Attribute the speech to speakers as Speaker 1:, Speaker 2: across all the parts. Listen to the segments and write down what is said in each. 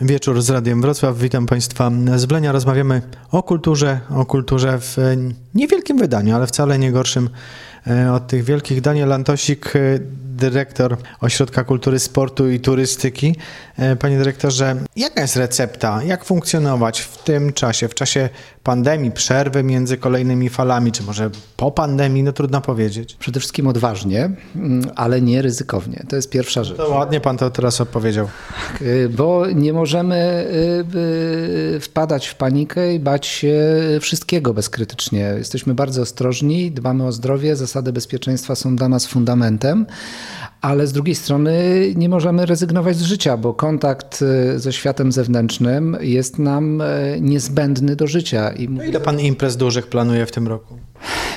Speaker 1: Wieczór z Radiem Wrocław. Witam Państwa z Blenia. Rozmawiamy o kulturze, o kulturze w niewielkim wydaniu, ale wcale nie gorszym e, od tych wielkich. Daniel Antosik, dyrektor Ośrodka Kultury, Sportu i Turystyki. E, panie dyrektorze, jaka jest recepta? Jak funkcjonować w tym czasie, w czasie pandemii, przerwy między kolejnymi falami, czy może po pandemii? No trudno powiedzieć.
Speaker 2: Przede wszystkim odważnie, mm, ale nie ryzykownie. To jest pierwsza rzecz.
Speaker 1: To ładnie pan to teraz opowiedział.
Speaker 2: Y, bo nie możemy y, y, wpadać w panikę i bać się wszystkiego bezkrytycznie. Jesteśmy bardzo ostrożni, dbamy o zdrowie, zasady bezpieczeństwa są dla nas fundamentem ale z drugiej strony nie możemy rezygnować z życia, bo kontakt e, ze światem zewnętrznym jest nam e, niezbędny do życia.
Speaker 1: I no ile pan imprez dużych planuje w tym roku?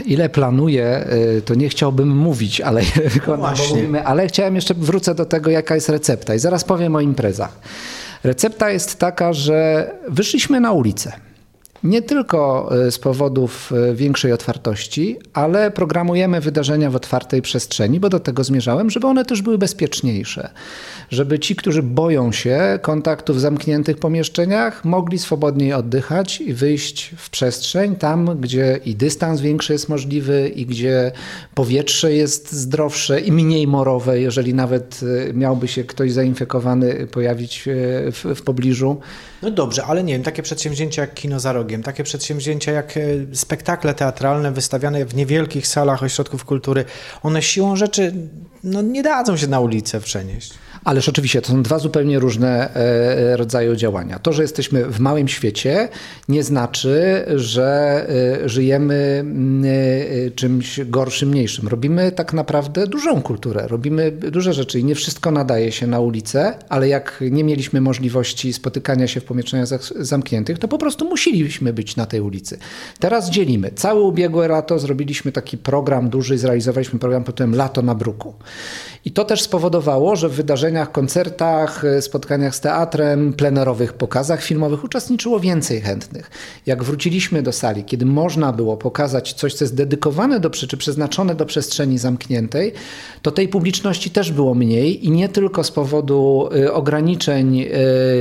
Speaker 2: Ile planuję, e, to nie chciałbym mówić, ale, no mówimy, ale chciałem jeszcze wrócę do tego, jaka jest recepta i zaraz powiem o imprezach. Recepta jest taka, że wyszliśmy na ulicę. Nie tylko e, z powodów e, większej otwartości, ale programujemy wydarzenia w otwartej przestrzeni, bo do tego zmierzałem, żeby one też były bezpieczniejsze. Żeby ci, którzy boją się kontaktu w zamkniętych pomieszczeniach, mogli swobodniej oddychać i wyjść w przestrzeń, tam gdzie i dystans większy jest możliwy, i gdzie powietrze jest zdrowsze i mniej morowe, jeżeli nawet e, miałby się ktoś zainfekowany pojawić w, w pobliżu.
Speaker 1: No dobrze, ale nie wiem, takie przedsięwzięcia jak Kino za Rogiem, takie przedsięwzięcia jak e, spektakle teatralne wystawiane w niewielkich salach ośrodków kultury, one siłą rzeczy no, nie dadzą się na ulicę przenieść.
Speaker 2: Ależ oczywiście to są dwa zupełnie różne e, rodzaje działania. To, że jesteśmy w małym świecie, nie znaczy, że e, żyjemy e, czymś gorszym, mniejszym. Robimy tak naprawdę dużą kulturę, robimy duże rzeczy i nie wszystko nadaje się na ulicę, ale jak nie mieliśmy możliwości spotykania się w pomieszczeniach zamkniętych, to po prostu musieliśmy być na tej ulicy. Teraz dzielimy. Całe ubiegłe lato zrobiliśmy taki program duży, zrealizowaliśmy program pod tytułem Lato na Bruku. I to też spowodowało, że w wydarzeniach, koncertach, e, spotkaniach z teatrem, plenerowych pokazach filmowych uczestniczyło więcej chętnych. Jak wróciliśmy do sali, kiedy można było pokazać coś, co jest dedykowane do, czy przeznaczone do przestrzeni zamkniętej, to tej publiczności też było mniej i nie tylko z powodu e, ograniczeń e,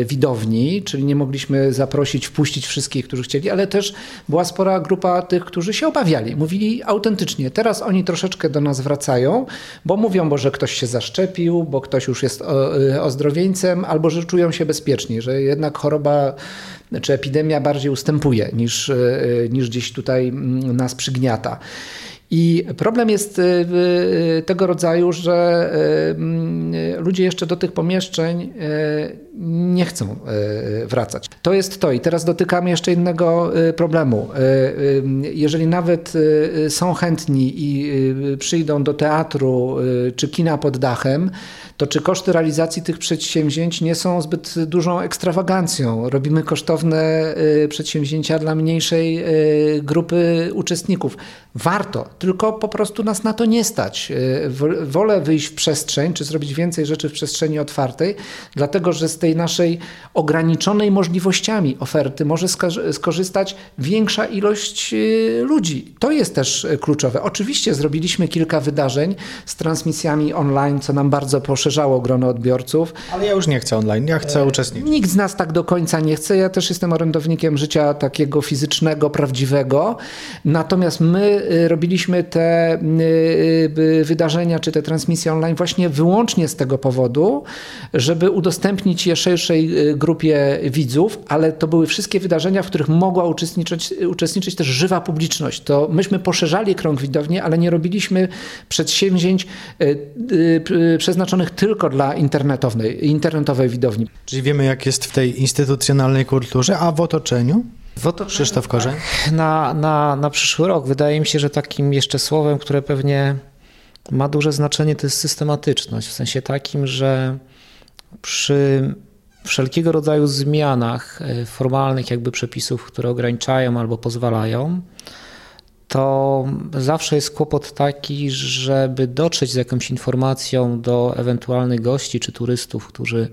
Speaker 2: widowni, czyli nie mogliśmy zaprosić, wpuścić wszystkich, którzy chcieli, ale też była spora grupa tych, którzy się obawiali. Mówili autentycznie. Teraz oni troszeczkę do nas wracają, bo mówią, bo że ktoś się zaszczepił, bo ktoś już jest y, ozdrowieńcem, albo że czują się bezpieczni, że jednak choroba czy epidemia bardziej ustępuje niż, y, niż gdzieś tutaj mm, nas przygniata. I problem jest y, tego rodzaju, że ludzie jeszcze do tych pomieszczeń nie chcą wracać. To jest to. I teraz dotykamy jeszcze innego problemu. Jeżeli nawet są chętni i przyjdą do teatru czy kina pod dachem, to czy koszty realizacji tych przedsięwzięć nie są zbyt dużą ekstrawagancją? Robimy kosztowne y, przedsięwzięcia dla mniejszej y, grupy uczestników. Warto, tylko po prostu nas na to nie stać. Y, wolę wyjść w przestrzeń, czy zrobić więcej rzeczy w przestrzeni otwartej, dlatego że z tej naszej ograniczonej możliwościami oferty może skorzystać większa ilość ludzi. To jest też kluczowe. Oczywiście zrobiliśmy kilka wydarzeń z transmisjami online, co nam bardzo poszerzało grono odbiorców.
Speaker 1: Ale ja już nie chcę online, ja chcę e, uczestniczyć.
Speaker 2: Nikt z nas tak do końca nie chce. Ja też jestem orędownikiem życia takiego fizycznego, prawdziwego. Natomiast my y, robiliśmy te y, y, wydarzenia czy te transmisje online właśnie wyłącznie z tego powodu, żeby udostępnić je szerszej grupie widzów, ale to były wszystkie wydarzenia, w których mogła uczestniczyć, uczestniczyć też żywa publiczność. To myśmy poszerzali krąg widowni, ale nie robiliśmy przedsięwzięć przeznaczonych tylko dla internetowej, internetowej widowni.
Speaker 1: Czyli wiemy, jak jest w tej instytucjonalnej kulturze, a w otoczeniu? W otoczeniu, Krzysztof Korzeń?
Speaker 3: Na, na, na przyszły rok wydaje mi się, że takim jeszcze słowem, które pewnie ma duże znaczenie, to jest systematyczność. W sensie takim, że przy wszelkiego rodzaju zmianach e, formalnych, jakby przepisów, które ograniczają albo pozwalają, to zawsze jest kłopot taki, żeby dotrzeć z jakąś informacją do ewentualnych gości czy turystów, którzy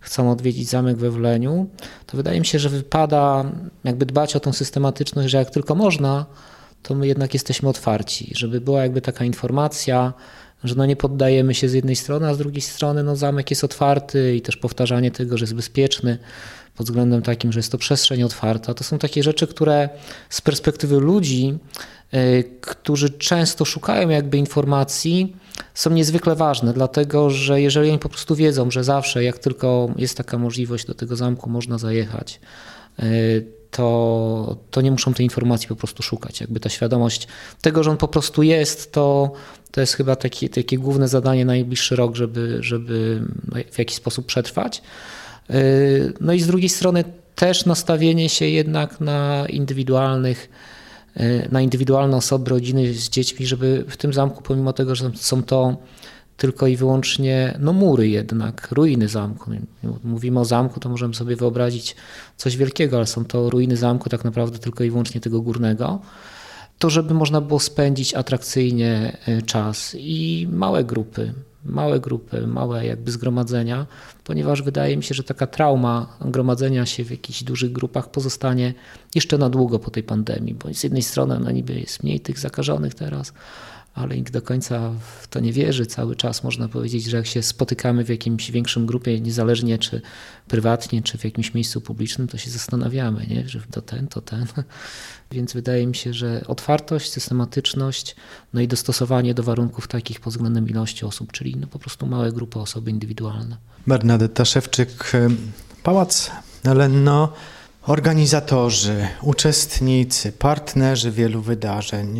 Speaker 3: chcą odwiedzić zamek we Wleniu, to wydaje mi się, że wypada jakby dbać o tą systematyczność, że jak tylko można, to my jednak jesteśmy otwarci, żeby była jakby taka informacja, że no nie poddajemy się z jednej strony, a z drugiej strony no zamek jest otwarty i też powtarzanie tego, że jest bezpieczny pod względem takim, że jest to przestrzeń otwarta. To są takie rzeczy, które z perspektywy ludzi, y, którzy często szukają jakby informacji, są niezwykle ważne, dlatego że jeżeli oni po prostu wiedzą, że zawsze jak tylko jest taka możliwość do tego zamku można zajechać, y, to, to nie muszą tej informacji po prostu szukać. Jakby ta świadomość tego, że on po prostu jest, to, to jest chyba takie, takie główne zadanie na najbliższy rok, żeby, żeby w jakiś sposób przetrwać. Yy, no i z drugiej strony też nastawienie się jednak na indywidualnych, yy, na indywidualne osoby, rodziny z dziećmi, żeby w tym zamku, pomimo tego, że są to tylko i wyłącznie no, mury jednak, ruiny zamku. Mówimy o zamku, to możemy sobie wyobrazić coś wielkiego, ale są to ruiny zamku tak naprawdę tylko i wyłącznie tego górnego. To, żeby można było spędzić atrakcyjnie e, czas i małe grupy, małe grupy, małe jakby zgromadzenia, ponieważ wydaje mi się, że taka trauma gromadzenia się w jakichś dużych grupach pozostanie jeszcze na długo po tej pandemii, bo z jednej strony no niby jest mniej tych zakażonych teraz, ale nikt do końca w to nie wierzy. Cały czas można powiedzieć, że jak się spotykamy w jakimś większym grupie, niezależnie czy prywatnie, czy w jakimś miejscu publicznym, to się zastanawiamy, nie? że to ten, to ten. Więc wydaje mi się, że otwartość, systematyczność, no i dostosowanie do warunków takich pod względem ilości osób, czyli no po prostu małe grupy, osoby indywidualne.
Speaker 1: Bernadetta Szewczyk, Pałac Lenno, organizatorzy, uczestnicy, partnerzy wielu wydarzeń.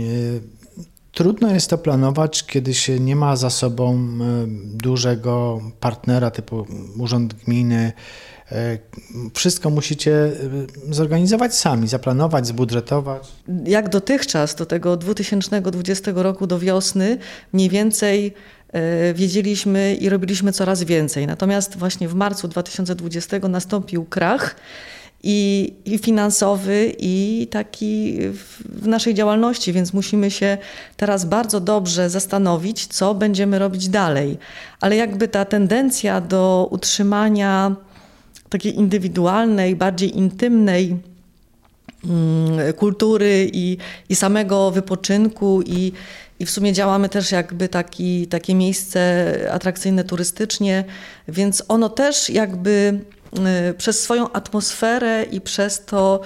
Speaker 1: Trudno jest to planować, kiedy się nie ma za sobą e, dużego partnera typu urząd gminy. E, wszystko musicie e, zorganizować sami, zaplanować, zbudżetować.
Speaker 4: Jak dotychczas do tego 2020 roku, do wiosny, mniej więcej wiedzieliśmy i robiliśmy coraz więcej. Natomiast właśnie w marcu 2020 nastąpił krach i, i finansowy, i taki w naszej działalności, więc musimy się teraz bardzo dobrze zastanowić, co będziemy robić dalej. Ale jakby ta tendencja do utrzymania takiej indywidualnej, bardziej intymnej mm, kultury i, i samego wypoczynku i, i w sumie działamy też jakby taki, takie miejsce atrakcyjne turystycznie, więc ono też jakby Y, przez swoją atmosferę i przez to,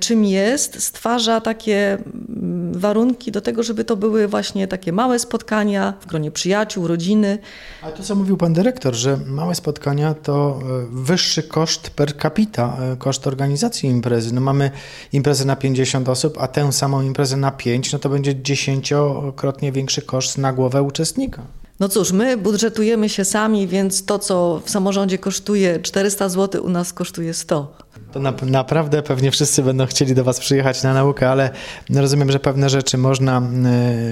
Speaker 4: czym jest, stwarza takie mm, warunki do tego, żeby to były właśnie takie małe spotkania w gronie przyjaciół, rodziny.
Speaker 1: A to, co mówił pan dyrektor, że małe spotkania to y, wyższy koszt per capita, koszt organizacji imprezy. No mamy imprezę na 50 osób, a tę samą imprezę na 5, no to będzie dziesięciokrotnie większy koszt na głowę uczestnika.
Speaker 4: No cóż, my budżetujemy się sami, więc to, co w samorządzie kosztuje 400 zł, u nas kosztuje 100.
Speaker 1: To na, naprawdę pewnie wszyscy będą chcieli do Was przyjechać na naukę, ale rozumiem, że pewne rzeczy można e,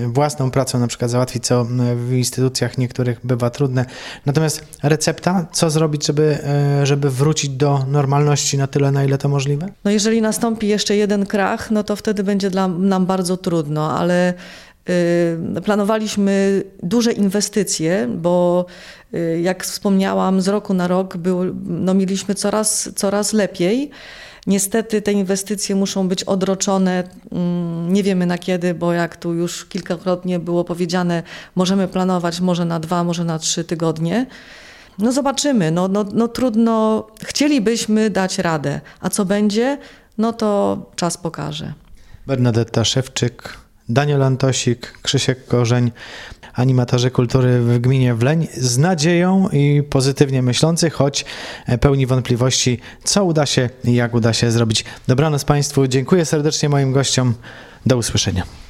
Speaker 1: własną pracą na przykład załatwić, co w instytucjach niektórych bywa trudne. Natomiast recepta, co zrobić, żeby, e, żeby wrócić do normalności na tyle, na ile to możliwe?
Speaker 4: No jeżeli nastąpi jeszcze jeden krach, no to wtedy będzie dla nam bardzo trudno, ale planowaliśmy duże inwestycje, bo y, jak wspomniałam, z roku na rok był, no mieliśmy coraz, coraz lepiej. Niestety te inwestycje muszą być odroczone, mm, nie wiemy na kiedy, bo jak tu już kilkakrotnie było powiedziane, możemy planować może na dwa, może na trzy tygodnie. No zobaczymy, no, no, no trudno, chcielibyśmy dać radę, a co będzie, no to czas pokaże.
Speaker 1: Bernadetta Szewczyk, Daniel Antosik, Krzysiek Korzeń, animatorzy kultury w gminie Wleń z nadzieją i pozytywnie myślący, choć pełni wątpliwości, co uda się i jak uda się zrobić. Dobranoc Państwu, dziękuję serdecznie moim gościom, do usłyszenia.